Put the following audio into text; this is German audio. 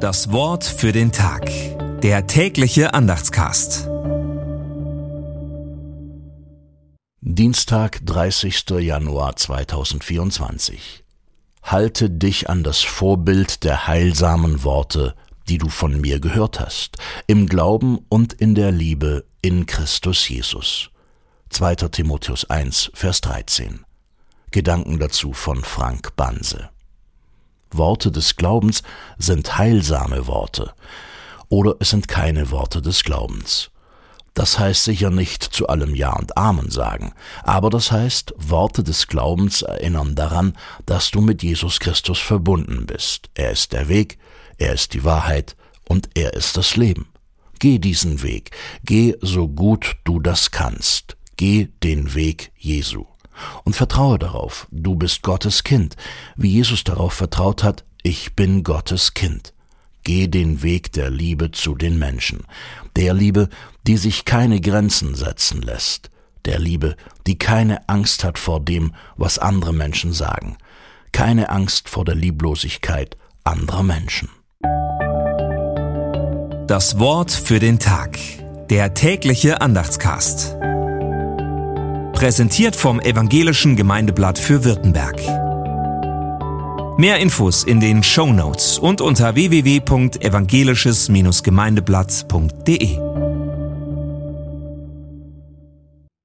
Das Wort für den Tag. Der tägliche Andachtscast. Dienstag, 30. Januar 2024. Halte dich an das Vorbild der heilsamen Worte, die du von mir gehört hast, im Glauben und in der Liebe in Christus Jesus. 2. Timotheus 1, Vers 13. Gedanken dazu von Frank Banse. Worte des Glaubens sind heilsame Worte, oder es sind keine Worte des Glaubens. Das heißt sicher nicht zu allem Ja und Amen sagen, aber das heißt, Worte des Glaubens erinnern daran, dass du mit Jesus Christus verbunden bist. Er ist der Weg, er ist die Wahrheit und er ist das Leben. Geh diesen Weg, geh so gut du das kannst, geh den Weg Jesu und vertraue darauf, du bist Gottes Kind, wie Jesus darauf vertraut hat, ich bin Gottes Kind. Geh den Weg der Liebe zu den Menschen, der Liebe, die sich keine Grenzen setzen lässt, der Liebe, die keine Angst hat vor dem, was andere Menschen sagen, keine Angst vor der Lieblosigkeit anderer Menschen. Das Wort für den Tag. Der tägliche Andachtscast. Präsentiert vom Evangelischen Gemeindeblatt für Württemberg. Mehr Infos in den Show Notes und unter www.evangelisches-gemeindeblatt.de.